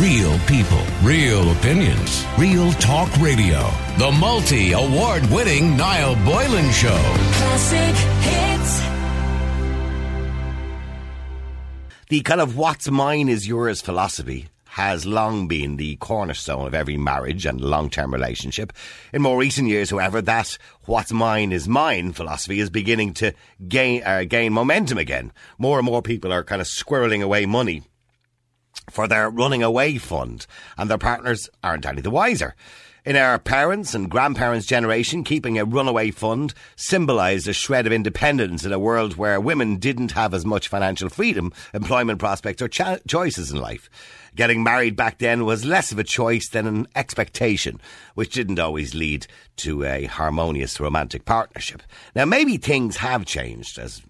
Real people, real opinions, real talk radio. The multi award winning Niall Boylan Show. Classic hits. The kind of what's mine is yours philosophy has long been the cornerstone of every marriage and long term relationship. In more recent years, however, that what's mine is mine philosophy is beginning to gain, uh, gain momentum again. More and more people are kind of squirreling away money for their running away fund, and their partners aren't any the wiser. In our parents' and grandparents' generation, keeping a runaway fund symbolised a shred of independence in a world where women didn't have as much financial freedom, employment prospects, or cho- choices in life. Getting married back then was less of a choice than an expectation, which didn't always lead to a harmonious romantic partnership. Now, maybe things have changed as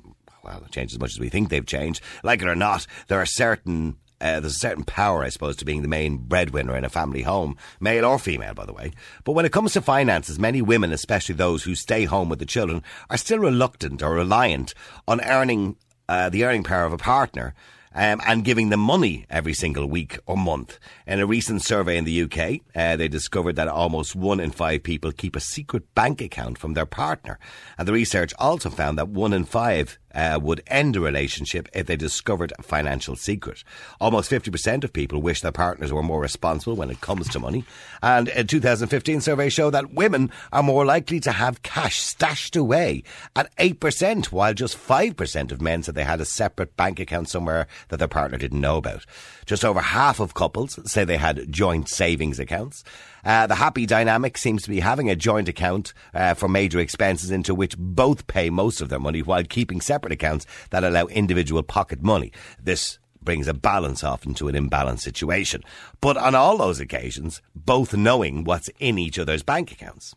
well, changed as much as we think they've changed. Like it or not, there are certain uh, there's a certain power, I suppose, to being the main breadwinner in a family home, male or female, by the way. But when it comes to finances, many women, especially those who stay home with the children, are still reluctant or reliant on earning uh, the earning power of a partner. Um, and giving them money every single week or month. In a recent survey in the UK, uh, they discovered that almost one in five people keep a secret bank account from their partner. And the research also found that one in five uh, would end a relationship if they discovered a financial secret. Almost 50% of people wish their partners were more responsible when it comes to money. And a 2015 survey showed that women are more likely to have cash stashed away at 8%, while just 5% of men said they had a separate bank account somewhere that their partner didn't know about. Just over half of couples say they had joint savings accounts. Uh, the happy dynamic seems to be having a joint account uh, for major expenses into which both pay most of their money while keeping separate accounts that allow individual pocket money. This brings a balance often to an imbalanced situation. But on all those occasions, both knowing what's in each other's bank accounts.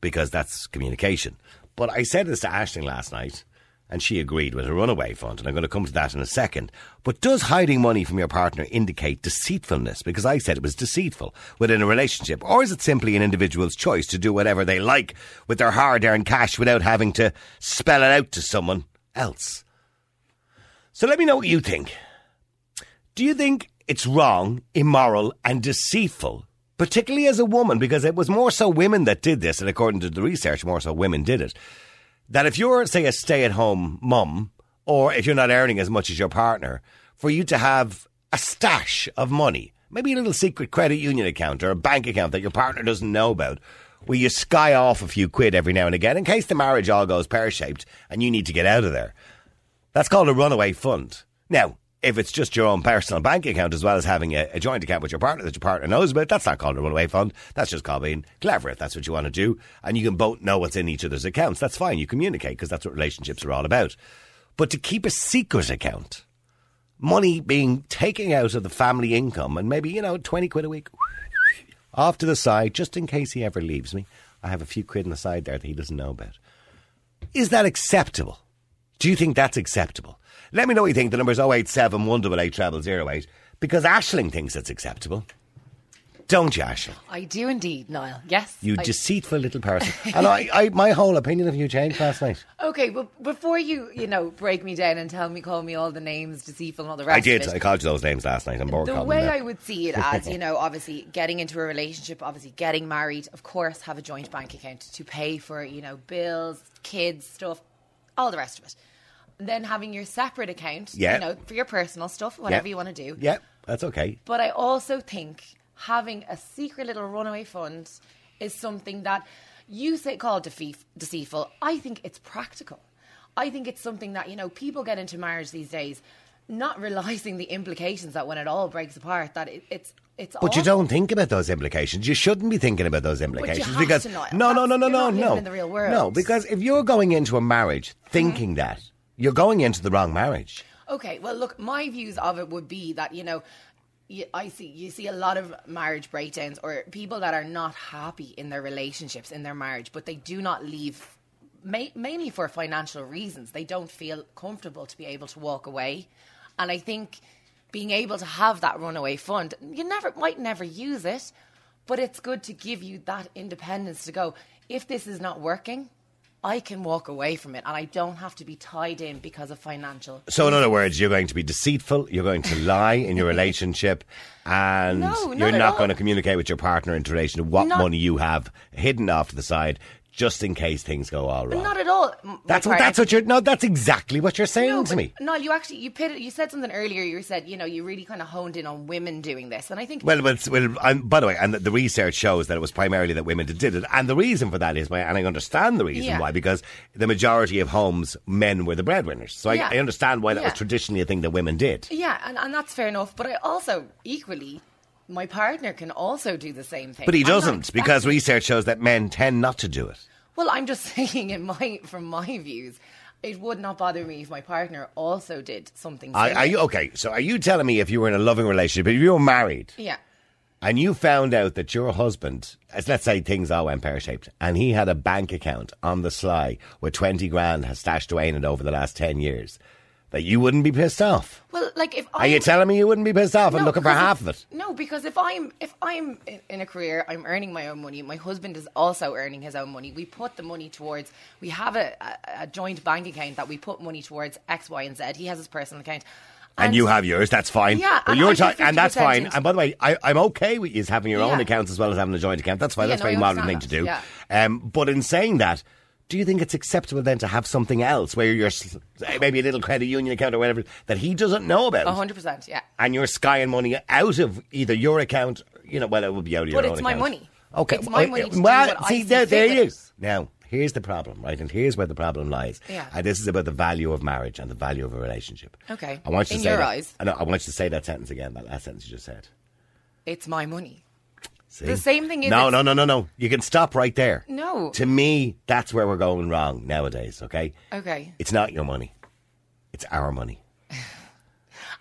Because that's communication. But I said this to Ashling last night and she agreed with a runaway fund, and I'm going to come to that in a second. But does hiding money from your partner indicate deceitfulness? Because I said it was deceitful within a relationship, or is it simply an individual's choice to do whatever they like with their hard earned cash without having to spell it out to someone else? So let me know what you think. Do you think it's wrong, immoral, and deceitful particularly as a woman, because it was more so women that did this, and according to the research, more so women did it that if you're, say, a stay at home mum, or if you're not earning as much as your partner, for you to have a stash of money, maybe a little secret credit union account or a bank account that your partner doesn't know about, where you sky off a few quid every now and again in case the marriage all goes pear shaped and you need to get out of there. That's called a runaway fund. Now, if it's just your own personal bank account as well as having a, a, joint account with your partner that your partner knows about, that's not called a runaway fund. That's just called being clever if that's what you want to do. And you can both know what's in each other's accounts. That's fine. You communicate because that's what relationships are all about. But to keep a secret account, money being taken out of the family income and maybe, you know, 20 quid a week off to the side just in case he ever leaves me. I have a few quid in the side there that he doesn't know about. Is that acceptable? Do you think that's acceptable? Let me know what you think. The number is 087 188 08 because Ashling thinks it's acceptable. Don't you, Ashling? I do indeed, Niall. Yes. You I... deceitful little person. and I, I, my whole opinion of you changed last night. Okay, but before you, you know, break me down and tell me, call me all the names, deceitful and all the rest I did. It, I called you those names last night. I'm bored The way I would see it as, you know, obviously getting into a relationship, obviously getting married, of course, have a joint bank account to pay for, you know, bills, kids, stuff, all the rest of it then having your separate account, yeah. you know, for your personal stuff, whatever yeah. you want to do. Yeah, that's okay. But I also think having a secret little runaway fund is something that you say called defe- deceitful. I think it's practical. I think it's something that, you know, people get into marriage these days not realizing the implications that when it all breaks apart that it, it's it's but awful. you don't think about those implications. You shouldn't be thinking about those implications because no, no, no, no, no, no, no. In the real world, no, because if you're going into a marriage thinking mm-hmm. that you're going into the wrong marriage. Okay, well, look, my views of it would be that you know, you, I see you see a lot of marriage breakdowns or people that are not happy in their relationships in their marriage, but they do not leave. Ma- mainly for financial reasons, they don't feel comfortable to be able to walk away, and I think being able to have that runaway fund, you never might never use it, but it's good to give you that independence to go. If this is not working, I can walk away from it and I don't have to be tied in because of financial. So, in other words, you're going to be deceitful, you're going to lie in your relationship, and No, not you're not all. going to communicate with your partner in relation to what Not- money you have hidden off to the side, just in case things go all wrong. Not at all. that's what. That's what you're. No, that's exactly what you're saying No, to me. No, you actually you pit, you said something earlier. You said you know you really kind of honed in on women doing this, and I think Well, well, well um, by the way, and the, the research shows that it was primarily that women did it, and the reason for that is, why, and I understand the reason Yeah. why, because the majority of homes, men were the breadwinners. So Yeah. I, I understand why that was traditionally a thing that women did. yeah, and, and that's fair enough. But I also equally, my partner can also do the same thing. But he I'm doesn't, because research shows that men tend not to do it. Well, I'm just saying, in my from my views, it would not bother me if my partner also did something. Are, are you okay? So, are you telling me if you were in a loving relationship, if you were married, Yeah. and you found out that your husband, as let's say things all went pear shaped, and he had a bank account on the sly with twenty grand has stashed away in it over the last ten years, that you wouldn't be pissed off? Well, like if Are you telling me you wouldn't be pissed off and looking for half of it? No, because if I'm if I'm in, a career, I'm earning my own money. My husband is also earning his own money. We put the money towards. We have a, a, a joint bank account that we put money towards X, Y, and Z. He has his personal account, And you have yours, that's fine. Yeah, But and you're I ta- and that's fine. And by the way, I, I'm okay with you having your own accounts as well as having a joint account. That's fine. Yeah, that's a no, very modern thing to understand do. that, Um, but in saying that, do you think it's acceptable then to have something else where you're maybe a little credit union account or whatever that he doesn't know about? hundred percent. Yeah. and you're skying money out of either your account, you know, well, it would be out of your But it's my account. money. Okay, It's my money to well, see, see there, fit there it. Now, here's the problem, right? And here's where the problem lies. Yeah. And this is about the value of marriage and the value of a relationship. Okay. I want you to In say your that- eyes. I know. I want you to say that sentence again. That last sentence you just said. It's my money. See? The same thing is No, no, no, no, no. You can stop right there. No. To me, that's where we're going wrong nowadays. Okay. Okay. It's not your money. It's our money.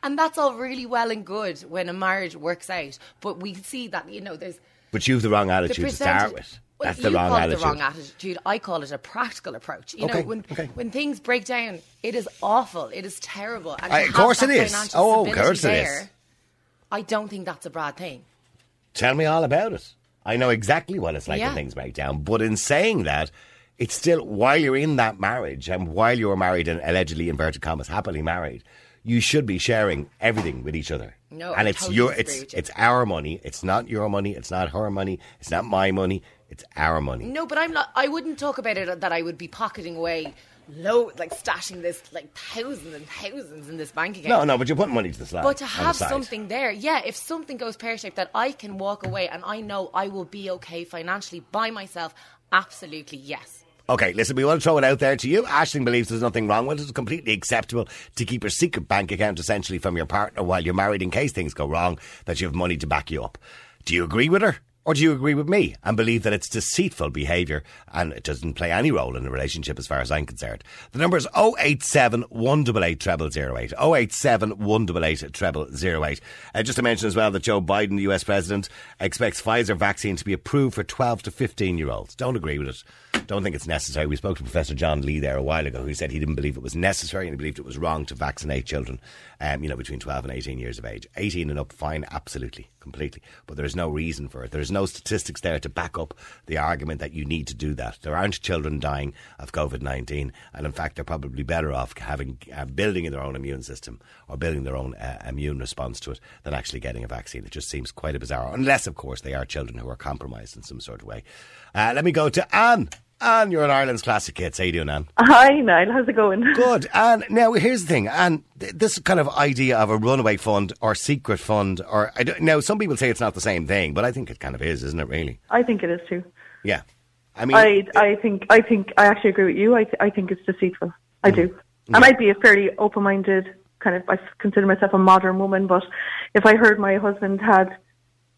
And that's all really well and good when a marriage works out. But we see that you know there's But you've the wrong the attitude to start with. Well, That's the wrong call attitude. it the wrong attitude. I call it a practical approach. You Okay, know, when okay. when things break down, it is awful. It is terrible. And to of course it is. Oh, of course it is. there, I don't think that's a bad thing. Tell me all about it. I know exactly what it's like when things break down. But in saying that, it's still while you're in that marriage and while you're married and allegedly inverted commas happily married, you should be sharing everything with each other. No, and I it's totally your it's you. it's our money. It's not your money. It's not her money. It's not my money. It's our money. No, but I'm not. I wouldn't talk about it that I would be pocketing away low, like stashing this like thousands and thousands in this bank account. No, no, but you're putting money to the slide. But to on the have something there, yeah, if something goes pear shaped, that I can walk away and I know I will be okay financially by myself, absolutely yes. Okay, listen, we want to throw it out there to you. Ashling believes there's nothing wrong with it. It's completely acceptable to keep your secret bank account essentially from your partner while you're married in case things go wrong, that you have money to back you up. Do you agree with her? Or do you agree with me and believe that it's deceitful behaviour and it doesn't play any role in a relationship as far as I'm concerned? The number is 087 188 0008. 087 188 0008. Uh, just to mention as well that Joe Biden, the US President, expects Pfizer vaccine to be approved for 12 to 15 year olds. Don't agree with it. Don't think it's necessary. We spoke to Professor John Lee there a while ago who said he didn't believe it was necessary and he believed it was wrong to vaccinate children, um, you know, between 12 and 18 years of age. 18 and up, fine, absolutely, completely. But there is no reason for it. There is no statistics there to back up the argument that you need to do that. There aren't children dying of COVID 19, and in fact, they're probably better off having uh, building their own immune system or building their own uh, immune response to it than actually getting a vaccine. It just seems quite a bizarre, unless, of course, they are children who are compromised in some sort of way. Uh, let me go to Anne. Anne, you're an Ireland's classic hits. How you doing, Anne? Hi, Niall. How's it going? Good. And now here's the thing. And th- this kind of idea of a runaway fund or secret fund, or I don't, now some people say it's not the same thing, but I think it kind of is, isn't it? Really? I think it is too. Yeah. I mean, I I think I think I actually agree with you. I th- I think it's deceitful. I do. And I'd be a fairly open-minded kind of. I consider myself a modern woman, but if I heard my husband had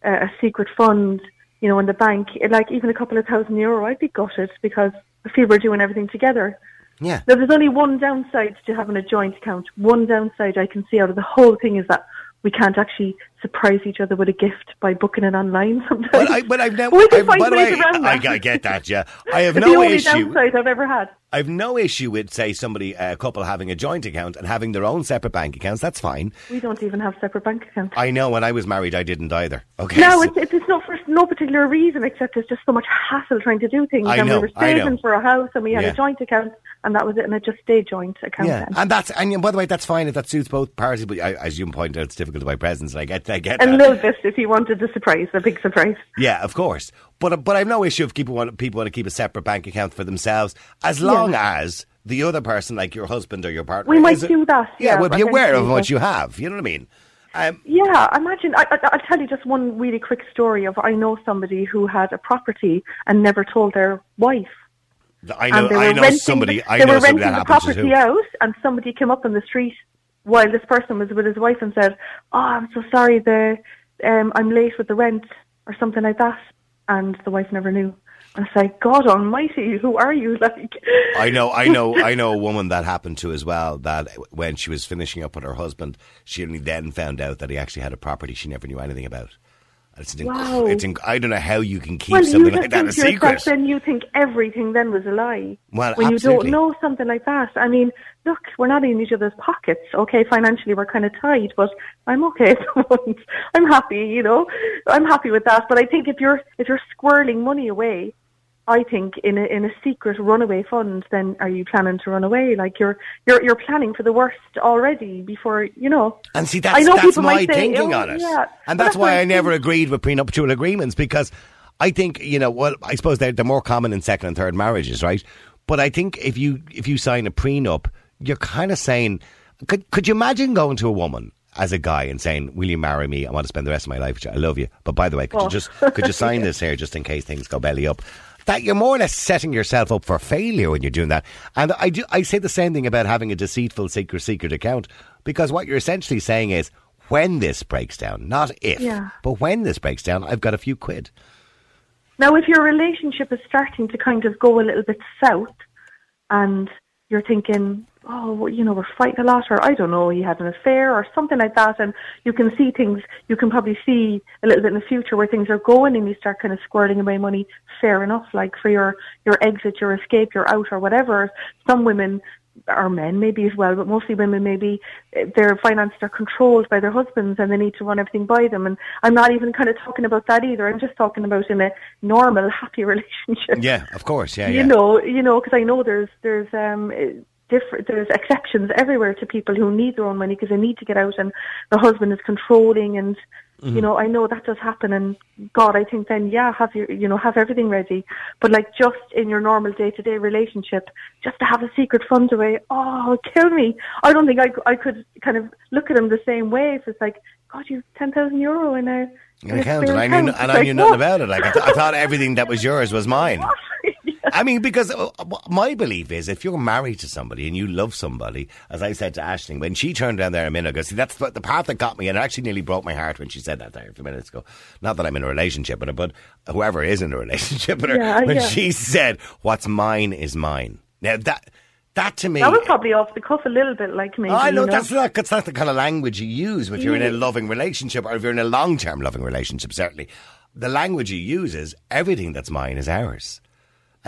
uh, a secret fund, you know, in the bank, like even a couple of thousand euro, I'd be gutted because I feel we're doing everything together. yeah. Now, there's only one downside to having a joint account. One downside I can see out of the whole thing is that we can't actually surprise each other with a gift by booking it online sometimes. But, I, but I've never. we can I, find by ways way, around I, that. I get that. Yeah, I have no the only issue. downside I've ever had. I've no issue with, say, somebody, uh, a couple having a joint account and having their own separate bank accounts. That's fine. We don't even have separate bank accounts. I know when I was married, I didn't either. Okay. No, so- it's, it's it's not for no particular reason except it's just so much hassle trying to do things. I and know, we were saving for a house and we had Yeah. a joint account and that was it and it just stayed joint account yeah, then. and that's and by the way, that's fine if that suits both parties. But I, as you point out, it's difficult to buy presents. and I get, I get A that. little bit if you wanted a surprise, a big surprise. Yeah, of course. But but I've no issue if people want people want to keep a separate bank account for themselves, as long as the other person, like your husband or your partner, We might do that, yeah, would be aware of what you have. You know what I mean? Um, Yeah, imagine. I, I, I'll tell you just one really quick story of I know somebody who had a property and never told their wife. I know and they were I know somebody. The, I they know were somebody renting that the property out, and somebody came up on the street while this person was with his wife and said, "Oh, I'm so sorry, the um, I'm late with the rent or something like that," and the wife never knew. And it's like, God Almighty, who are you? Like, I know, I know, I know a woman that happened to as well. That when she was finishing up with her husband, she only then found out that he actually had a property she never knew anything about. It's, an inc- Wow. it's inc- I don't know how you can keep well, something like that a think to yourself, secret. then you think everything then was a lie. Well, when absolutely. you don't know something like that. I mean, look, we're not in each other's pockets. Okay, financially we're kind of tied, but I'm okay at. I'm happy, you know. I'm happy with that. But I think if you're if you're squirreling money away, I think in a in a secret runaway fund, then are you planning to run away? Like you're you're you're planning for the worst already before you know. And see, I that's, know that's people my might say, thinking "Oh, on it. yeah." And that's that's why I I never think. agreed with prenuptial agreements because I think, you know, well, I suppose they're, they're more common in second and third marriages, right? But I think if you if you sign a prenup, you're kind of saying, could, could you imagine going to a woman as a guy and saying, will you marry me? I want to spend the rest of my life with you. I love you. But by the way, could you Oh. just could you sign this here just in case things go belly up? That you're more or less setting yourself up for failure when you're doing that. And I do I say the same thing about having a deceitful secret secret account because what you're essentially saying is when this breaks down, not if, Yeah. but when this breaks down, I've got a few quid. Now, if your relationship is starting to kind of go a little bit south, and you're thinking, oh, you know, we're fighting a lot, or I don't know, he had an affair, or something like that, and you can see things, you can probably see a little bit in the future where things are going, and you start kind of squirreling away money. Fair enough, like for your your exit, your escape, your out, or whatever. Some women. Or men maybe as well, but mostly women maybe their finances are controlled by their husbands and they need to run everything by them. And I'm not even kind of talking about that either. I'm just talking about in a normal, happy relationship Yeah, of course. Yeah, you yeah. know, you know, because I know there's there's um different there's exceptions everywhere to people who need their own money because they need to get out, and the husband is controlling, and Mm-hmm. you know, I know that does happen, and God, I think then yeah, have your you know have everything ready, but like just in your normal day to day relationship, just to have a secret fund away, oh, kill me. I don't think I, I could kind of look at him the same way if it's like, God, you've ten thousand euro in a in account, and I knew, account. and I knew nothing about it. Like I, th- I thought everything that was yours was mine. I mean, because uh, my belief is if you're married to somebody and you love somebody, as I said to Ashling, when she turned down there a minute ago, see, that's the the part that got me, and it actually nearly broke my heart when she said that there a few minutes ago. Not that I'm in a relationship with her, but whoever is in a relationship with her, Yeah, when yeah. she said, What's mine is mine. Now, that, that to me. That was probably off the cuff a little bit, like me. I know, you know? that's not that's not the kind of language you use if you're in a loving relationship or if you're in a long term loving relationship. Certainly, the language you use is everything that's mine is ours,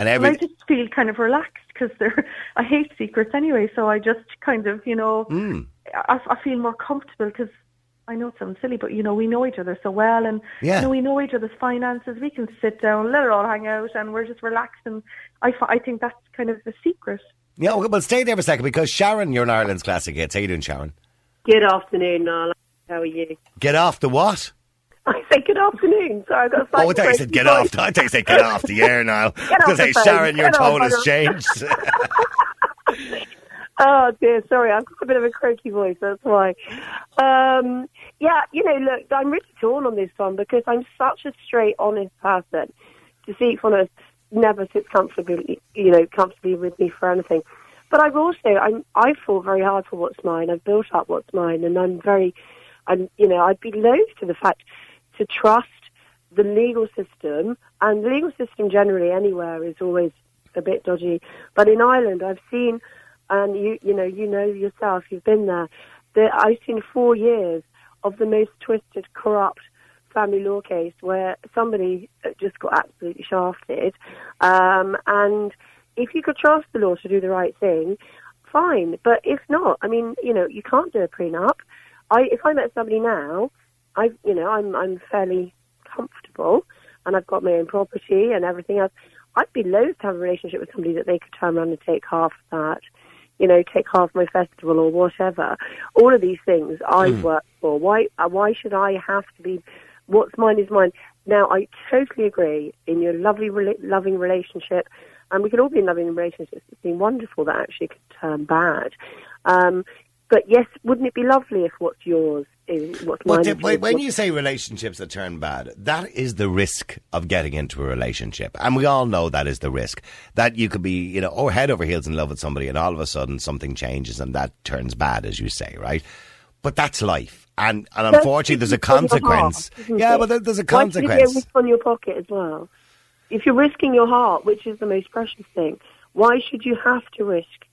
and And I just feel kind of relaxed because they're. I hate secrets anyway, so I just kind of, you know, Hmm. I, I feel more comfortable because I know it sounds silly, but you know, we know each other so well, and Yeah. you know, we know each other's finances. We can sit down, let it all hang out, and we're just relaxed. And I, I think that's kind of the secret. yeah. Well, well, stay there for a second because Sharon, you're in Ireland's classic hits. How you doing, Sharon? Good afternoon, Niall. How are you? Get off the what? I say good afternoon. Sorry, I've got a Oh, I thought you said get off. I thought you said get off the air now. off Because hey, phone. Sharon, your Get tone I has changed. Oh dear, sorry, I've got a bit of a croaky voice. That's why. Um, yeah, you know, look, I'm really torn on this one because I'm such a straight, honest person. Deceitfulness never sits comfortably, you know, comfortably with me for anything. But I've also, I'm, I fought very hard for what's mine. I've built up what's mine, and I'm very, I'm, you know, I'd be loath to the fact to trust the legal system, and the legal system generally anywhere is always a bit dodgy. But in Ireland, I've seen, and you, you know, you know yourself, you've been there. That I've seen four years of the most twisted, corrupt family law case where somebody just got absolutely shafted, um, and if you could trust the law to do the right thing, fine. But if not, I mean, you know, you can't do a prenup. I if I met somebody now, I you know, I'm I'm fairly comfortable and I've got my own property and everything else. I'd be loath to have a relationship with somebody that they could turn around and take half of that, you know, take half my festival or whatever. All of these things I've worked for. Why uh, why should I have to be? What's mine is mine. Now I totally agree. In your lovely, rela- loving relationship, and we can all be in loving relationships. It's been wonderful that actually could turn bad. Um, but yes, wouldn't it be lovely if what's yours is what's mine? But the- when- when you say relationships that turn bad, that is the risk of getting into a relationship. And we all know that is the risk. That you could be, you know, oh, head over heels in love with somebody and all of a sudden something changes and that turns bad, as you say, right? But that's life. And, and That's unfortunately, there's a consequence. heart, Yeah, it? but there's a Why should it consequence. on your pocket as well? If you're risking your heart, which is the most precious thing, why should you have to risk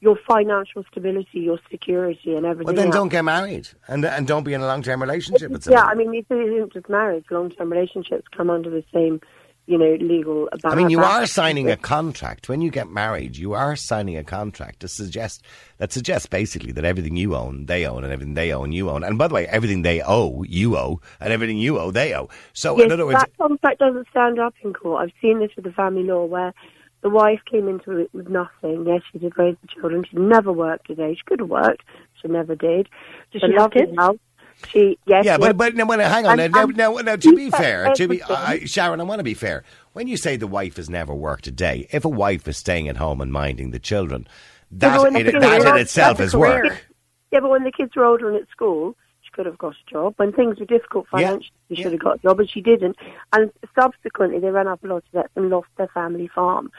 your financial stability, your security, and everything? Well, then else? don't get married and, and don't be in a long term relationship with Yeah. I mean, it isn't just marriage. Long-term relationships come under the same, you know, legal. I mean, you are signing a contract when you get married. You are signing a contract to suggest that suggests basically that everything you own, they own, and everything they own, you own. And by the way, everything they owe, you owe, and everything you owe, they owe. So Yes, in other words, that contract doesn't stand up in court. I've seen this with the family law where the wife came into it with nothing. Yes, she did raise the children. She never worked a day. She could have worked. She never did. Does she have lovely kids? house. She yes. yeah, yes. but but no, hang on. And- now, and now, now, to be fair, to be everything. I, Sharon, I want to be fair. When you say the wife has never worked a day, if a wife is staying at home and minding the children, that but when the in, that in itself is work. Yeah, but when the kids are older and at school, she could have got a job. When things were difficult Yeah. financially, she Yeah. should have got a job, and she didn't. And subsequently, they ran up a lot of debts and lost their family farm.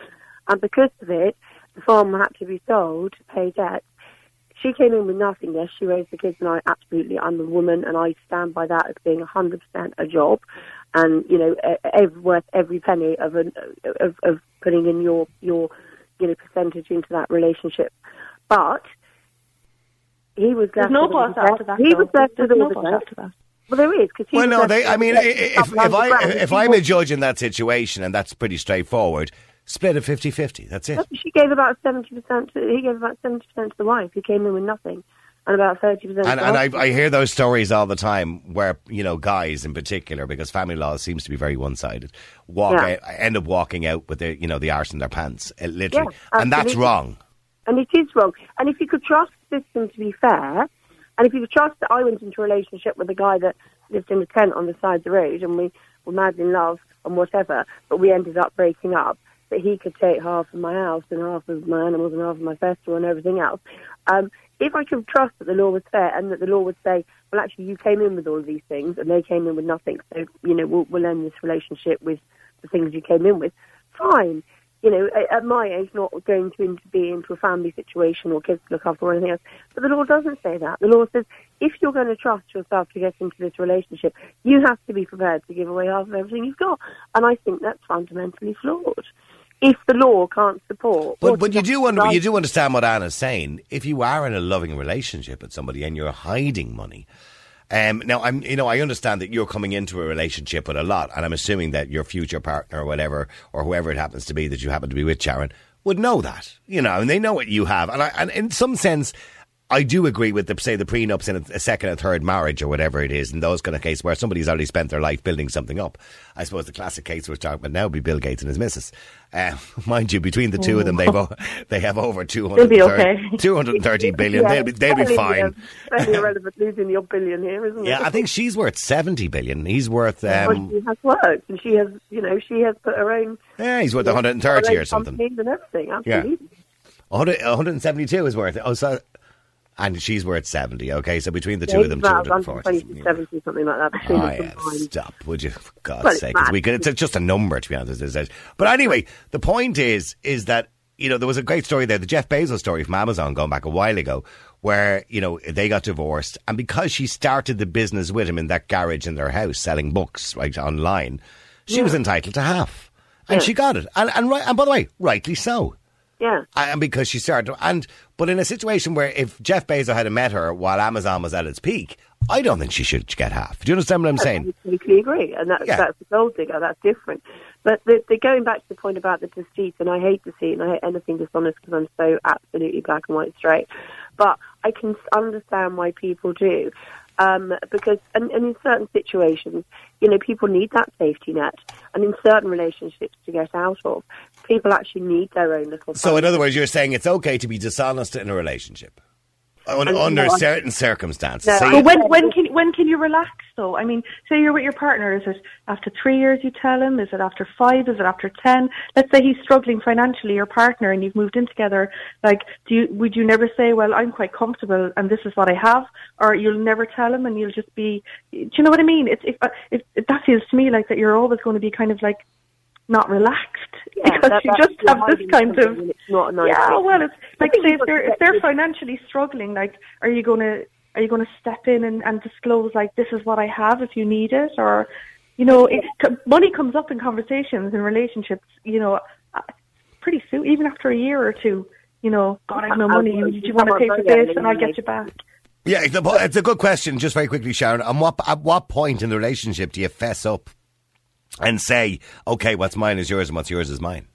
And because of it, the farm had to be sold to pay debts. She came in with nothing. Yes, she raised the kids, and I absolutely, I'm a woman, and I stand by that as being 100% a job, and you know, every, worth every penny of, an, of of putting in your your you know percentage into that relationship. But he was There's no boss after that. He was left There's with all no the boss after that. Well, there is because Well, no, they. I mean, i- i- if if I if I'm a judge in that situation, and that's pretty straightforward, split it 50-50. That's it. she gave about seventy percent. He gave about seventy percent to the wife, who came in with nothing, and about thirty percent. And, and I, I hear those stories all the time where, you know, guys in particular, because family law seems to be very one sided, walk Yeah. out, end up walking out with the you know, the arse in their pants, uh, literally. Yeah, and that's wrong. And it is wrong. And if you could trust the system to be fair, and if you could trust that I went into a relationship with a guy that lived in a tent on the side of the road, and we were madly in love and whatever, but we ended up breaking up, that he could take half of my house and half of my animals and half of my festival and everything else. Um, if I could trust that the law was fair and that the law would say, well, actually, you came in with all of these things and they came in with nothing, so, you know, we'll, we'll end this relationship with the things you came in with, fine. You know, at, my age, not going to be into a family situation or kids to look after or anything else. But the law doesn't say that. The law says if you're going to trust yourself to get into this relationship, you have to be prepared to give away half of everything you've got. And I think that's fundamentally flawed. If the law can't support, But, but you do under, you do understand what Anna's saying. If you are in a loving relationship with somebody and you're hiding money, um, now I'm, you know, I understand that you're coming into a relationship with a lot, and I'm assuming that your future partner or whatever, or whoever it happens to be that you happen to be with, Sharon, would know that, you know, and they know what you have, and I, and in some sense. I do agree with the say the prenups in a, a second and third marriage or whatever it is, in those kind of cases where somebody's already spent their life building something up. I suppose the classic case we're talking about now would be Bill Gates and his missus. Uh, mind you, between the two of them, they've o- they have over two hundred be okay. 230 billion. Yeah, they'll be they'll be fine. Fairly irrelevant losing the odd billion here, isn't it? Yeah, I think she's worth 70 billion. He's worth Well, um, she has worked, and she has, you know, she has put her own. yeah, he's worth her 130 or something. And everything, Yeah. 100, 172 is worth. Oh, so and she's worth 70. Okay, so between the two Yeah, of them, it's about 240. 120 70, something like that. Oh, yeah, stop, would you? For God's Well, sake. We could, it's just a number, to be honest. It's- But anyway, the point is, is that, you know, there was a great story there, the Jeff Bezos story from Amazon going back a while ago, where, you know, they got divorced. And because she started the business with him in that garage in their house, selling books, right, online, she was entitled to half. And Yeah. she got it. And, and, right, and by the way, rightly so. Yeah. and because she started and but in a situation where if Jeff Bezos had met her while Amazon was at its peak, I don't think she should get half. Do you understand what I'm I saying? completely agree, and that, Yeah. that's the gold digger. That's different. But the, the going back to the point about the deceit, and I hate deceit, and I hate anything dishonest because I'm so absolutely black and white straight. But I can understand why people do, um, because and, and in certain situations, you know, people need that safety net, and in certain relationships to get out of, people actually need their own little. So in other words, you're saying it's okay to be dishonest in a relationship. Un- under certain circumstances. But when when can when can you relax though? I mean, say you're with your partner. Is it after three years you tell him? Is it after five? Is it after ten? Let's say he's struggling financially, your partner, and you've moved in together. Like, do you would you never say, "Well, I'm quite comfortable, and this is what I have," or you'll never tell him, and you'll just be. Do you know what I mean? It's if, if, if that feels to me like that you're always going to be kind of like not relaxed Yeah, because that- you just have this kind of it's not a nice yeah. thing. Well, it's like say if they're if they're financially struggling, like are you going to are you going to step in and, and disclose like this is what I have if you need it, or you know, it, money comes up in conversations in relationships. You know, uh, pretty soon, even after a year or two. You know, God, I have no money. Do you want to pay for this, and I'll get you back. yeah, it's a, it's a good question. Just very quickly, Sharon. And what, at what point in the relationship do you fess up and say, okay, what's mine is yours and what's yours is mine?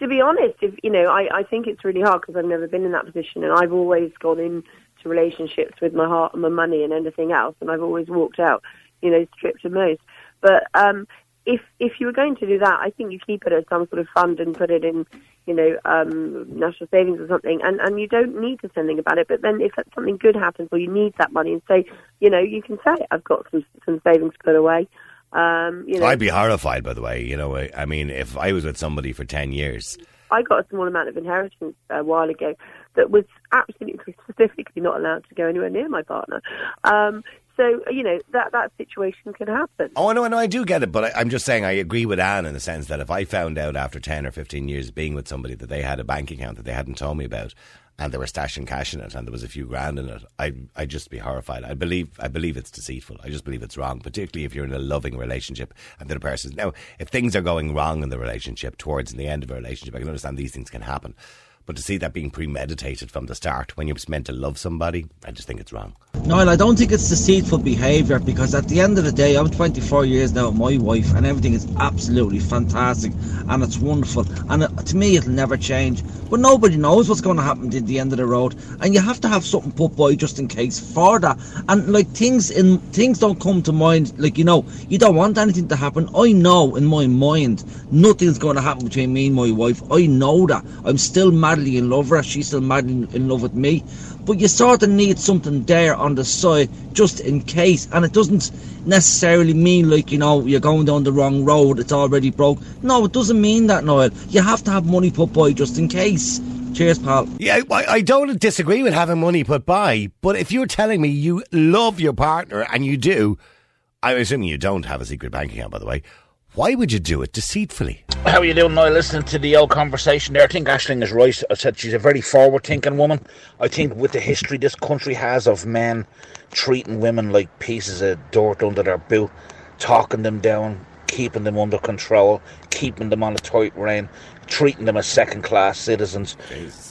to be honest, if you know, I, I think it's really hard because I've never been in that position, and I've always gone into relationships with my heart and my money and anything else, and I've always walked out, you know, stripped of most. But um, if if you were going to do that, I think you keep it as some sort of fund and put it in, you know, um, national savings or something, and and you don't need to say anything about it. But then if something good happens or you need that money, and say, you know, you can say, I've got some some savings put away. Um, you know, I'd be horrified, by the way. You know, I mean, if I was with somebody for 10 years, I got a small amount of inheritance a while ago that was absolutely specifically not allowed to go anywhere near my partner. Um, so you know that that situation can happen. Oh, no, no, I know, I do get it, but I, I'm just saying I agree with Anne in the sense that if I found out after 10 or 15 years of being with somebody that they had a bank account that they hadn't told me about and they were stashing cash in it and there was a few grand in it, I, I'd just be horrified. I believe, I believe it's deceitful. I just believe it's wrong, particularly if you're in a loving relationship and the person. Now, if things are going wrong in the relationship towards the end of a relationship, I can understand these things can happen. But to see that being premeditated from the start when you're meant to love somebody, I just think it's wrong. Noel, I don't think it's deceitful behaviour because at the end of the day, I'm 24 years now with my wife, and everything is absolutely fantastic and it's wonderful. And it, to me, it'll never change. But nobody knows what's going to happen at the end of the road, and you have to have something put by just in case for that. And like things in things don't come to mind. Like you know, you don't want anything to happen. I know in my mind nothing's going to happen between me and my wife. I know that. I'm still madly in love with her. She's still madly in love with me. But you sort of need something there on the side just in case. And it doesn't necessarily mean like you know you're going down the wrong road it's already broke. No it doesn't mean that Noel you have to have money put by just in case. Cheers pal. Yeah, I, don't disagree with having money put by, but if you're telling me you love your partner and you do, I'm assuming you don't have a secret bank account, by the way. Why would you do it deceitfully? How are you doing, Noel? Listening to the old conversation there, I think Ashling is right. I said she's a very forward-thinking woman. I think with the history this country has of men treating women like pieces of dirt under their boot, talking them down, keeping them under control, keeping them on a tight rein, treating them as second-class citizens,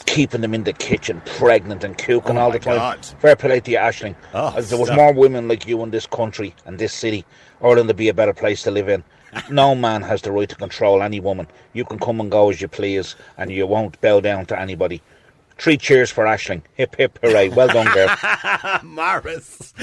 keeping them in the kitchen, pregnant and cooking Oh all the time. God. Fair play to you, Ashling. Oh, As there was stop. more women like you in this country and this city, Ireland would be a better place to live in. No man has the right to control any woman. You can come and go as you please, and you won't bow down to anybody. Three cheers for Ashling. Hip hip hooray. Well done, girl. Morris.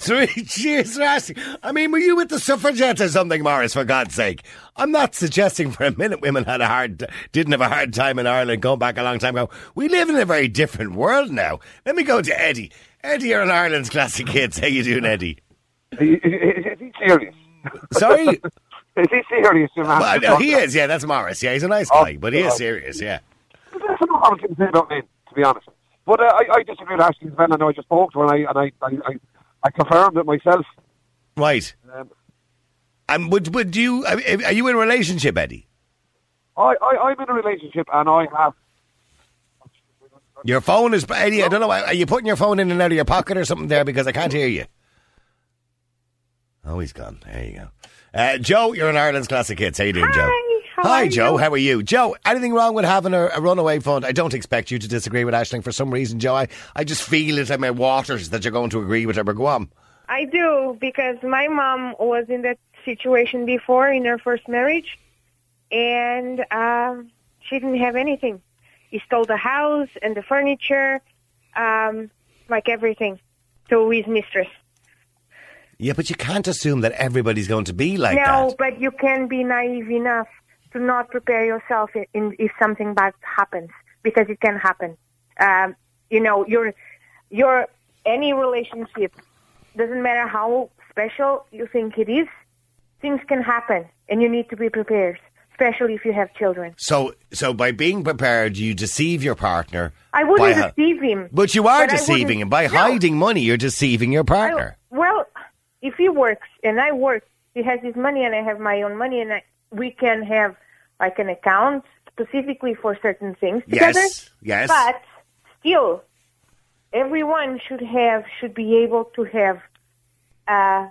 Three cheers for asking. I mean, were you with the suffragettes or something, Morris, for God's sake? I'm not suggesting for a minute women had a hard, didn't have a hard time in Ireland going back a long time ago. We live in a very different world now. Let me go to Eddie. Eddie, you're in Ireland's classic kids. How you doing, Eddie? Is, is, is he serious? Sorry? Is he serious? well, no, he is, yeah, that's Morris. Yeah, he's a nice Oh, guy, but he is serious, yeah. That's what I was going to say about men, to be honest. But uh, I, I disagree with Ashley as well. I know I just spoke to her, and I and I, I, I, I confirmed it myself. Right. Um, And would, would you, are are you in a relationship, Eddie? I, I, I'm in a relationship, and I have. Your phone is, Eddie, I don't know, are you putting your phone in and out of your pocket or something there because I can't hear you? Oh, he's gone. There you go. Uh, Joe, you're in Ireland's Classic Hits. How you doing, Joe? Hi, How Hi, Joe. you? How are you? Joe, anything wrong with having a, a runaway fund? I don't expect you to disagree with Ashling for some reason, Joe. I, I just feel it in my waters that you're going to agree with her. But go on. I do because my mom was in that situation before in her first marriage, and um, she didn't have anything. He stole the house and the furniture, um, like everything, to his mistress. Yeah, but you can't assume that everybody's going to be like no, that. No, but you can be naive enough to not prepare yourself in, in, if something bad happens, because it can happen. Um, you know, your your any relationship doesn't matter how special you think it is. Things can happen, and you need to be prepared, especially if you have children. So, so by being prepared, you deceive your partner. I wouldn't deceive him. But you are But deceiving him by No. hiding money. You're deceiving your partner. Well, if he works and I work, he has his money and I have my own money, and I, we can have like an account specifically for certain things together. yes. Yes. But still, everyone should have should be able to have a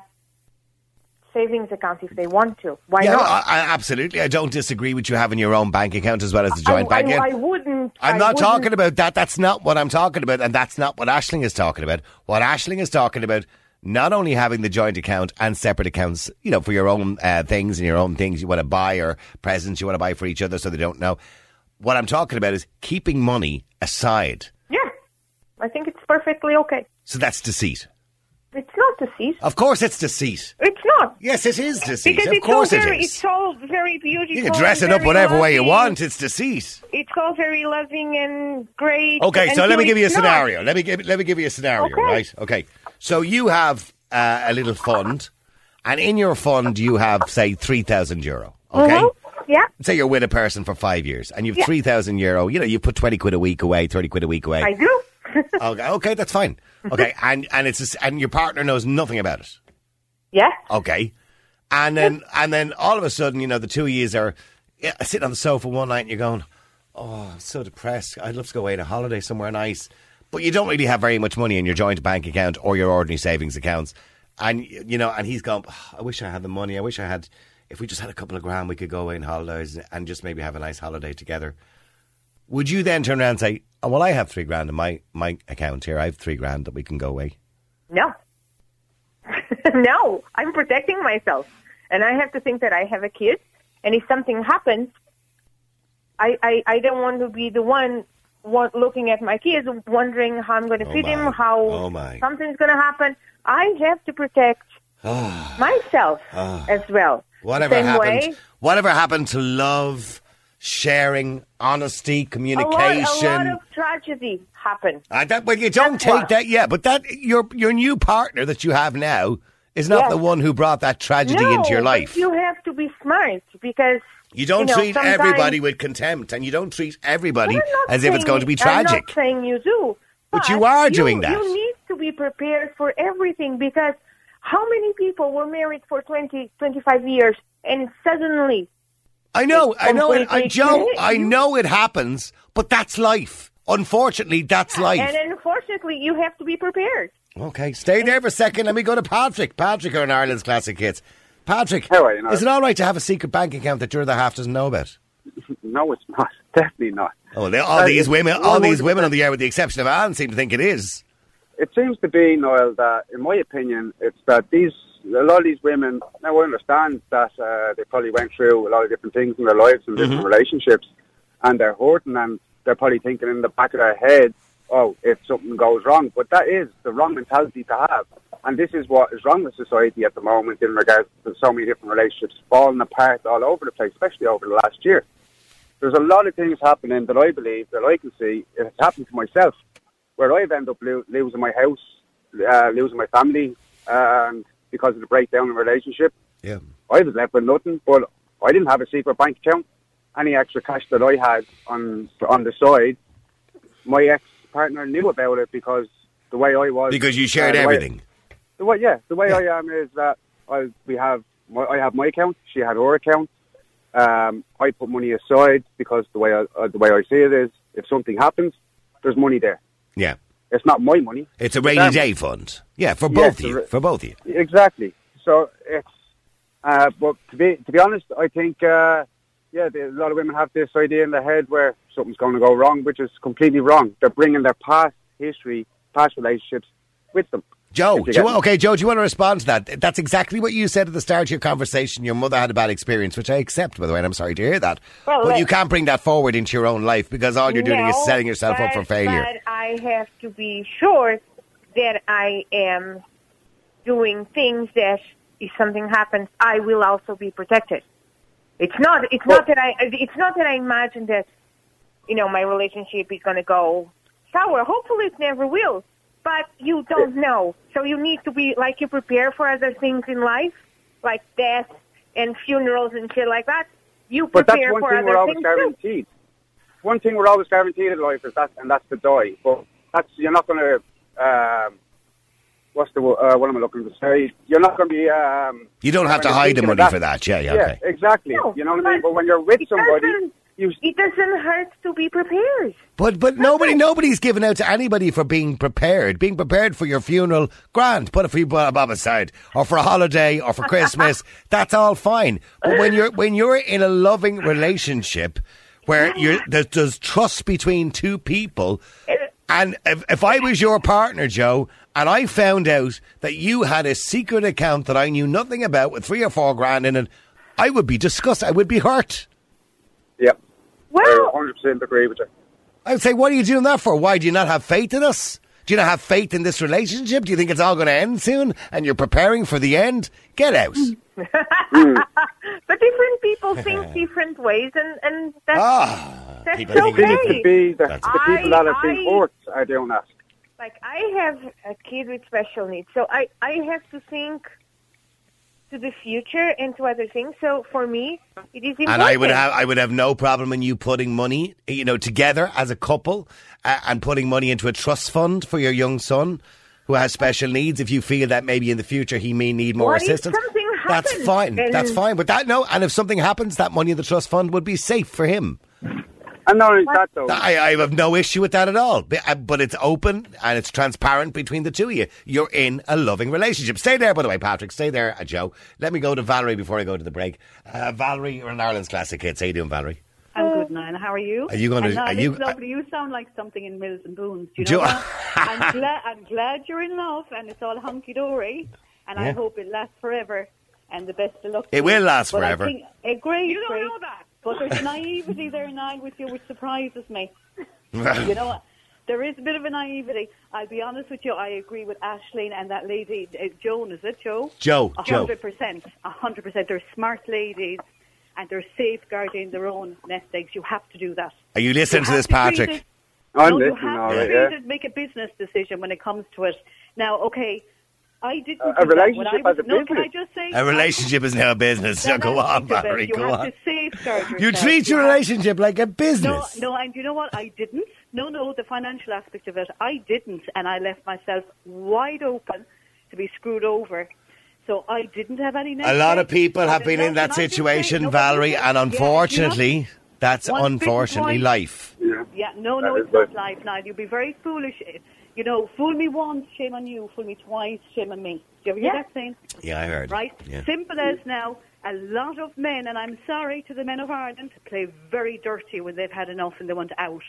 savings account if they want to. Why yeah, not? I, I, absolutely. I don't disagree with you having your own bank account as well as the joint I, bank I, account. I wouldn't. I'm not wouldn't- talking about that. That's not what I'm talking about, and that's not what Ashling is talking about. What Ashling is talking about, not only having the joint account and separate accounts, you know, for your own uh, things and your own things you want to buy or presents you want to buy for each other, so they don't know. What I'm talking about is keeping money aside. Yeah, I think it's perfectly okay. So that's deceit. It's not deceit. Of course, it's deceit. It's not. Yes, it is deceit. Because of it's course, all very, is. It's all very beautiful. You can dress it up whatever way you want. It's deceit. It's all very loving and great. Okay, so let me give you a it's not. scenario. Let me give let me give you a scenario, Okay. right? Okay. So you have uh, a little fund, and in your fund you have say three thousand euro. Okay. Mhm. Yeah. Say you're with a person for five years, and you've Yeah. three thousand euro. You know, you put twenty quid a week away, thirty quid a week away. I do. okay, okay, that's fine. Okay, and and it's just, and your partner knows nothing about it. Yeah. Okay, and then and then all of a sudden, you know, the two of yous are yeah, sitting on the sofa one night, and you're going, "Oh, I'm so depressed. I'd love to go away on a holiday somewhere nice." But you don't really have very much money in your joint bank account or your ordinary savings accounts, and you know, and he's gone. "Oh, I wish I had the money. I wish I had. If we just had a couple of grand, we could go away on holidays and just maybe have a nice holiday together. Would you then turn around and say, "Oh, well, I have three grand in my my account here. I have three grand that we can go away." No. no, I'm protecting myself. And I have to think that I have a kid. And if something happens, I, I, I don't want to be the one wa- looking at my kids, wondering how I'm going to Oh feed my. him, how Oh my. something's going to happen. I have to protect ah. myself ah. as well. Whatever Same happened? way, Whatever happened to love, sharing, honesty, a lot, communication? a lot of tragedy happened. Uh, that, but you don't That's take what- that. Yeah, but that your your new partner that you have now is not Yes. the one who brought that tragedy no, into your life. You have to be smart because You don't you know, treat everybody with contempt, and you don't treat everybody as if it's going to be I'm tragic. not saying you do. But you are doing that. You need to be prepared for everything because how many people were married for 20, 25 years and suddenly I know, I know, it, I, Joe. I know it happens, but that's life. Unfortunately, that's life. and unfortunately you have to be prepared. Okay, stay there for a second. Let me go to Patrick. Patrick on Ireland's classic hits. Patrick, How are you, Niall? is it all right to have a secret bank account that your other half doesn't know about? No, it's not. Definitely not. Oh, they, all Uh, these women, all these women on the air, with the exception of Anne, seem to think it is. It seems to be, Noel, that in my opinion, it's that these a lot of these women. Now I understand that uh, they probably went through a lot of different things in their lives and different relationships, and they're hurting, and they're probably thinking in the back of their head, "Oh, if something goes wrong," but that is the wrong mentality to have. And this is what is wrong with society at the moment in regards to so many different relationships falling apart all over the place, especially over the last year. There's a lot of things happening that I believe that I can see. It's happened to myself where I've ended up lo- losing my house, uh, losing my family, and because of the breakdown in relationship, Yeah. I was left with nothing. But I didn't have a secret bank account. Any extra cash that I had on on the side, my ex partner knew about it because the way I was Because you shared uh, the way- everything. the way, yeah, the way I am is that I we have my, I have my account. She had her account. Um, I put money aside because the way I, uh, the way I see it is, if something happens, there's money there. Yeah. It's not my money. It's a rainy day fund. Yeah, for Yes, both of you. For both of you. Exactly. So it's, uh, but to be to be honest, I think uh, yeah, a lot of women have this idea in their head where something's going to go wrong, which is completely wrong. They're bringing their past history, past relationships with them. Joe, you do you, get okay, Joe, do you want to respond to that? That's exactly what you said at the start of your conversation. Your mother had a bad experience, which I accept, by the way, and I'm sorry to hear that. Well, but you can't bring that forward into your own life because all you're doing is setting yourself up for failure. But I have to be sure that I am doing things that if something happens, I will also be protected. It's not. It's not that I. It's not that I imagine that, you know, my relationship is going to go sour. Hopefully, it never will. But you don't know, so you need to be like you prepare for other things in life, like death and funerals and shit like that. You prepare But that's one for thing other we're always things too. guaranteed. One thing we're always guaranteed in life is that, and that's to die. But that's you're not going to. Um, what's the wo- uh, what am I looking to say? You're not going to be. Um, You don't have to hide the thinking of money for that. Yeah, yeah, Yeah, okay. exactly. No, you know what I mean. but But when you're with somebody, doesn't- you It doesn't hurt to be prepared. But but nobody nobody's given out to anybody for being prepared. Being prepared for your funeral, grand. Put a few bob bob aside, or for a holiday, or for Christmas. that's all fine. But when you're when you're in a loving relationship where you're there, there's trust between two people, and if, if I was your partner, Joe, and I found out that you had a secret account that I knew nothing about with three or four grand in it, I would be disgusted. I would be hurt. yeah. Well, I 100 percent agree with you. I would say, what are you doing that for? Why do you not have faith in us? Do you not have faith in this relationship? Do you think it's all going to end soon and you're preparing for the end? Get out. but different people think different ways, and and that's Ah, that's people think okay. It could be the, That's- the people that have I- been hurt are doing that. Like I have a kid with special needs, so I I have to think to the future and to other things. So for me, it is important. and I would have I would have no problem in you putting money, you know, together as a couple uh, and putting money into a trust fund for your young son who has special needs. If you feel that maybe in the future he may need more What assistance, something that's fine. That's fine. But that no, and if something happens, that money in the trust fund would be safe for him. And not only that, though. I, I have no issue with that at all. But, uh, but it's open and it's transparent between the two of you. You're in a loving relationship. Stay there, by the way, Patrick. Stay there, uh, Joe. Let me go to Valerie before I go to the break. Uh, Valerie, you're an Ireland's classic hits. How you doing, Valerie? I'm good, Niall. How are you? Are you gonna- And are you- lovely. You sound like something in Mills and Boons. Do you Jo- know that? I'm glad. I'm glad you're in love, and it's all hunky dory. And I hope it lasts forever. And the best of luck. It to will you. last But I forever. think- eh, great, You don't great. know that. But there's naivety there, Niall, with you, which surprises me. you know what? There is a bit of a naivety. I'll be honest with you. I agree with Ashleen and that lady, uh, Joan. Is it Joe? Joe, A hundred percent. A hundred percent. They're smart ladies, and they're safeguarding their own nest eggs. You have to do that. Are you listening to this, treat Patrick? I'm no, you listening, have all to right, yeah. make a business decision when it comes to it. Now, okay, I didn't. A- a do that. When relationship I was, as a no, Can I business. just say? A relationship is now a business. So go on, aspect of Valerie. You Go on. to safeguard yourself. You treat your relationship like a business. no, no, and you know what? I didn't. No, no, the financial aspect of it, I didn't, and I left myself wide open to be screwed over. So I didn't have any. A lot of people have been in that and say- situation, Valerie, and know- unfortunately, that's One unfortunately life. Yeah. Yeah, no, no, it's not life, Niall. You'd be very foolish. You know, fool me once, shame on you. Fool me twice, shame on me. Do you ever hear Yeah. that saying? Yeah, I heard. Right? Yeah. Simple as now, a lot of men, and I'm sorry to the men of Ireland, play very dirty when they've had enough and they want out.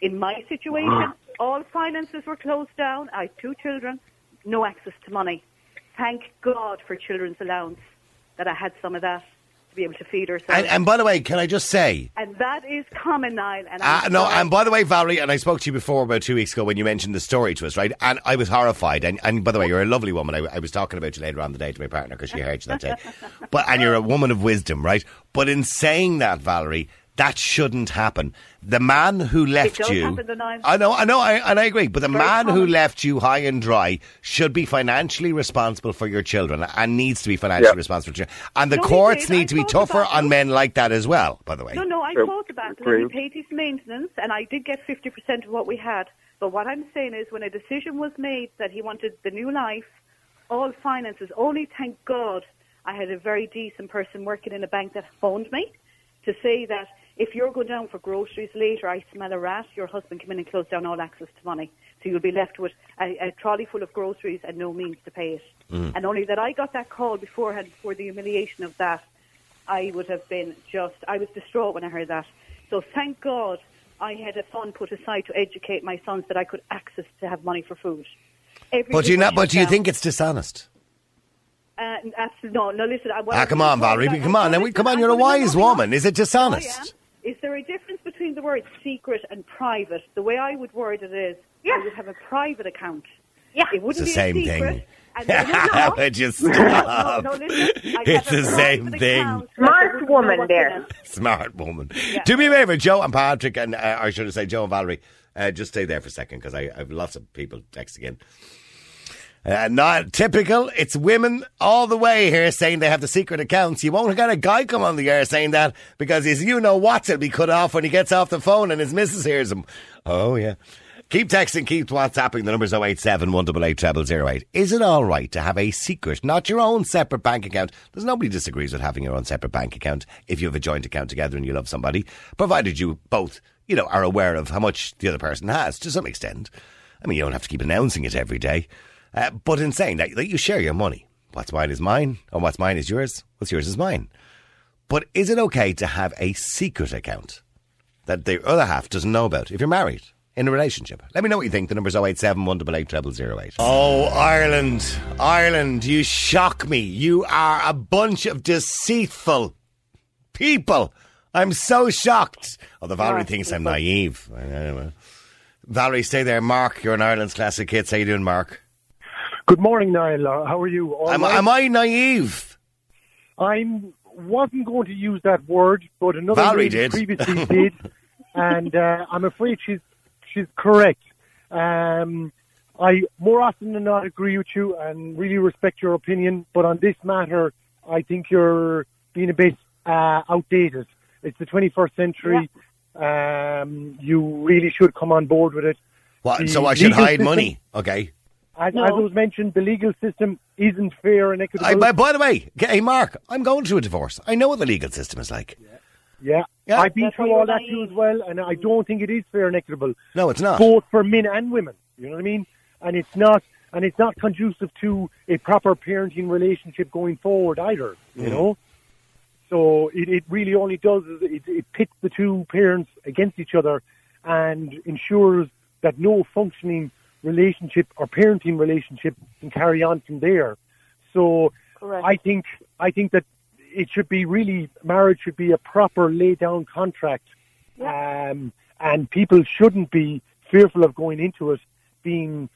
In my situation, mm. all finances were closed down. I had two children, no access to money. Thank God for children's allowance that I had some of that to be able to feed ourselves. And, and by the way, can I just say, And that is common, Niall. And Uh, no, and by the way, Valerie, and I spoke to you before about two weeks ago when you mentioned the story to us, right? And I was horrified. And, and by the way, you're a lovely woman. I, I was talking about you later on the day to my partner because she heard you that day. But and you're a woman of wisdom, right? But in saying that, Valerie, that shouldn't happen. The man who left does you, happen, the Niall. I know, I know, I, and I agree. But the Very man who left you high and dry should be financially responsible for your children and needs to be financially Yeah. responsible for your And the No, courts did. I need to be tougher on it. men like that as well. By the way, No, no, I True. thought about it. Agree. and We paid his maintenance, and I did get 50% of what we had. But what I'm saying is, when a decision was made that he wanted the new life, all finances, only thank God I had a very decent person working in a bank that phoned me to say that if you're going down for groceries later, I smell a rat, your husband come in and close down all access to money. So you'll be left with a, a trolley full of groceries and no means to pay it. And only that I got that call beforehand, before the humiliation of that, I would have been just, I was distraught when I heard that. So thank God I had a fund put aside to educate my sons that I could access to have money for food. But you not. But do you think it's dishonest? Uh, absolutely, no, no, listen. I, Ah, come on, Valerie. Come on. no, Now, we- listen, come on. You're a wise woman. Is it no, I am. dishonest? Is there a difference between the word secret and private? The way I would word it is, I would have a private account. Yeah. It wouldn't It's the be same secret. thing. And no, no, no. Would you No, stop? no, listen, It's the same thing. Smart they wouldn't know woman there. Smart woman. Yeah. Do me a favour, Joe and Patrick, and uh, or should I say Joe and Valerie? Uh, just stay there for a second because I, I have lots of people texting in. Uh, not typical. It's women all the way here saying they have the secret accounts. You won't get a guy come on the air saying that because his you know what will be cut off when he gets off the phone and his missus hears him. Oh yeah. Keep texting, keep WhatsApping. The number's 087 188 0008. Is it all right to have a secret, not your own separate bank account? There's nobody disagrees with having your own separate bank account if you have a joint account together and you love somebody, provided you both, you know, are aware of how much the other person has to some extent. I mean, you don't have to keep announcing it every day. Uh, but in saying that, that you share your money. What's mine is mine, and what's mine is yours. What's yours is mine. But is it okay to have a secret account that the other half doesn't know about if you're married in a relationship? Let me know what you think. The number's 087 188 Oh, Ireland. Ireland, you shock me. You are a bunch of deceitful people. I'm so shocked. Although Valerie Yeah, thinks I'm naive. Anyway. Valerie, stay there. Mark, you're an Ireland's classic hits. How you doing, Mark? Good morning, Niall. Uh, How are you? Am, right? am I naive? I wasn't going to use that word, but another Valerie lady did. previously did, and uh, I'm afraid she's she's correct. Um, I more often than not agree with you and really respect your opinion, but on this matter, I think you're being a bit uh, outdated. It's the 21st century. Um, you really should come on board with it. What? The So I should hide system- money? Okay. As, No. as was mentioned, the legal system isn't fair and equitable. I, by, by the way, hey, Mark, I'm going through a divorce. I know what the legal system is like. Yeah. Yeah. I've been That's through all that too as well, and I don't think it is fair and equitable, No, it's not. both for men and women. You know what I mean? And it's not, and it's not conducive to a proper parenting relationship going forward either. You Mm. know. So it, it really only does is it, it pits the two parents against each other, and ensures that no functioning relationship or parenting relationship can carry on from there. So Correct. I think I think that it should be really marriage should be a proper lay down contract, um, and people shouldn't be fearful of going into it being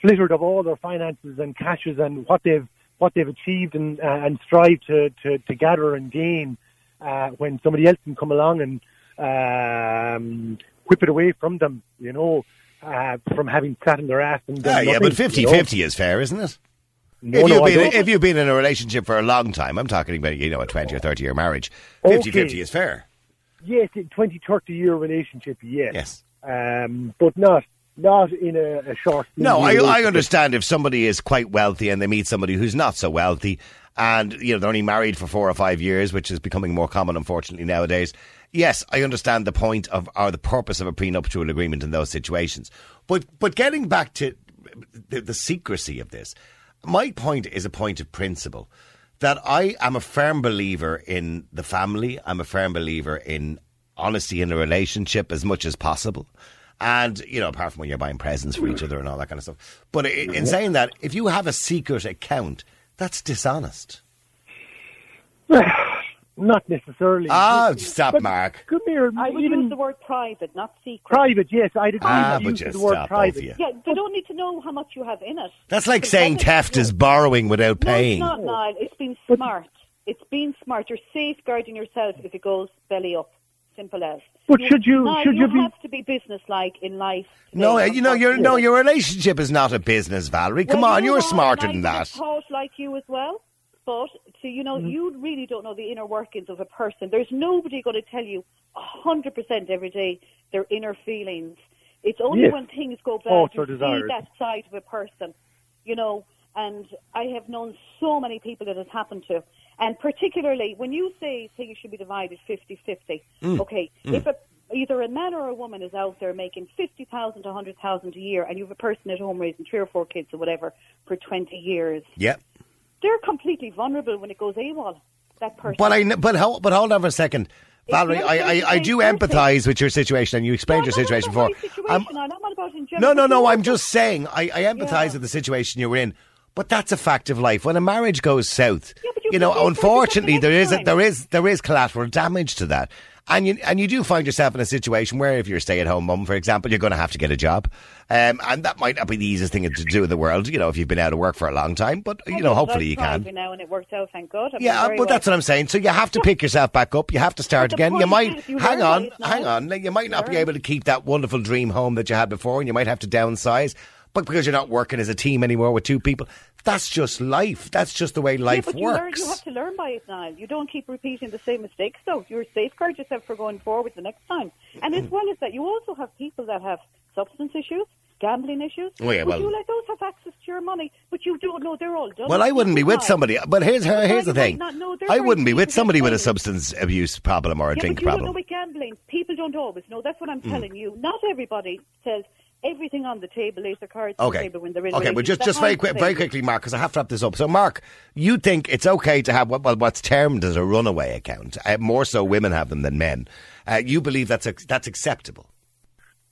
flittered of all their finances and cashes and what they've what they've achieved and uh, and strive to, to, to gather and gain uh, when somebody else can come along and um, whip it away from them, you know, uh, from having sat in their ass and done Ah, yeah, but 50 you know. 50 is fair, isn't it? No, if, you've I been, if you've been in a relationship for a long time, I'm talking about, you know, a 20 or 30 year marriage, 50 50 is fair. Yes, in 20, 30 year relationship, yes. Yes. Um, but not not in a, a short. No, I, I understand if somebody is quite wealthy and they meet somebody who's not so wealthy and, you know, they're only married for four or five years, which is becoming more common, unfortunately, nowadays. Yes, I understand the point of, or the purpose of a prenuptial agreement in those situations. But, but getting back to the, the secrecy of this, my point is a point of principle that I am a firm believer in the family. I'm a firm believer in honesty in a relationship as much as possible. And, you know, apart from when you're buying presents for each other and all that kind of stuff. But i- in saying that, if you have a secret account, that's dishonest. Not necessarily. Ah, stop, But Mark. Come here. I would even use the word private, not secret. private, yes, I'd agree Ah, with but just the word stop, private. Yeah, they don't need to know how much you have in it. That's like saying that is- theft is borrowing without No, paying. it's not, Niall. It's been smart. It's been smart. You're safeguarding yourself if it goes belly up. Simple as. But should you- Niall, should you be- have to be businesslike in life. No, you know, your no, your relationship is not a business, Valerie. Come Well, on, you you're smarter than that. Thought like you as well, but to you Mm-hmm. know, you really don't know the inner workings of a person. There's nobody going to tell you hundred percent every day their inner feelings. It's only Yes. when things go bad Thoughts you see that side of a person. You know, and I have known so many people that has happened to. And particularly when you say things should be divided 50-50, Mm. okay, if a, either a man or a woman is out there making 50,000 to 100,000 a year and you have a person at home raising three or four kids or whatever for 20 years, Yep. They're completely vulnerable when it goes AWOL. That person. But I, but ho- but hold on for a second, Valerie. I, I, I do empathise with your situation, and you explained your situation before. situation. I'm not about in no, no, no. I'm just saying. I, I empathise with the situation you were in. But that's a fact of life. When a marriage goes south, you know, unfortunately, there is a, there is there is collateral damage to that, and you and you do find yourself in a situation where, if you're a stay-at-home mum, for example, you're going to have to get a job, um, and that might not be the easiest thing to do in the world. You know, if you've been out of work for a long time, but you know, hopefully you can. Now and it worked out, thank God. I've Yeah, but that's what I'm saying. So you have to pick yourself back up. You have to start again. You might you hang on, by it now. hang on. You might not be able to keep that wonderful dream home that you had before, and you might have to downsize. But because you're not working as a team anymore with two people, that's just life. That's just the way life yeah, but you, learn, works. you have to learn by it, Niall. You don't keep repeating the same mistakes, though. You safeguard yourself for going forward the next time. And as well as that, you also have people that have substance issues, gambling issues. Oh, yeah, well- you let those have access to your money, but you don't know they're all done. Well, I wouldn't be with somebody. But here's Why here's the thing. know I wouldn't be with somebody with a substance abuse problem or a Yeah, drink but you don't problem. know with gambling. People don't always know. That's what I'm Mm. telling you. Not everybody says everything on the table, lays their cards on the Okay. table when they're in Okay, a but just relationship. just That very quick, very quickly, Mark, because I have to wrap this up. So, Mark, you think it's okay to have what well, what's termed as a runaway account? Uh, more so, women have them than men. Uh, you believe that's ac- that's acceptable?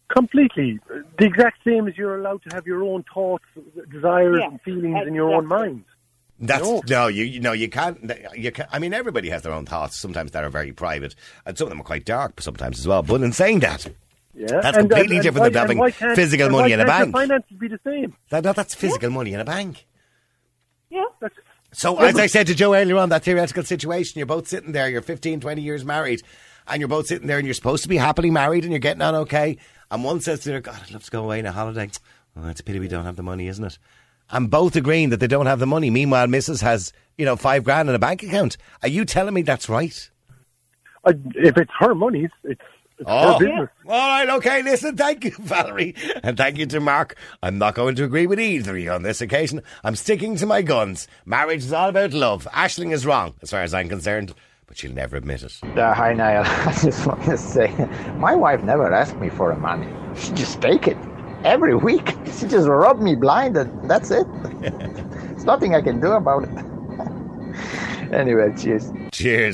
Completely. The exact same as you're allowed to have your own thoughts, desires, Yeah, and feelings in your own exactly. mind. That's No. no, you you know you can't. You can, I mean, everybody has their own thoughts. Sometimes that are very private, and some of them are quite dark. Sometimes as well. But in saying that, Yeah, That's and- completely and- different and than why- having and why can't- physical money in a bank. finances be the same. that, that that's physical money in a bank. Yeah. So, as I said to Joe earlier on, that theoretical situation, you're both sitting there, you're 15, 20 years married, and you're both sitting there and you're supposed to be happily married and you're getting on okay. And one says to other, God, I'd love to go away on a holiday. Oh, it's a pity we don't have the money, isn't it? And both agreeing that they don't have the money. Meanwhile, Mrs. has, you know, five grand in a bank account. Are you telling me that's right? Uh, if it's her money, it's, it's Oh, her all right, okay. Listen, thank you, Valerie, and thank you to Mark. I'm not going to agree with either of you on this occasion. I'm sticking to my guns. Marriage is all about love. Ashling is wrong, as far as I'm concerned, but she'll never admit it. Uh, hi, Niall. I just want to say, my wife never asked me for the money. She just take it every week. She just rub me blind, and that's it. There's nothing I can do about it. anyway, cheers. Cheers.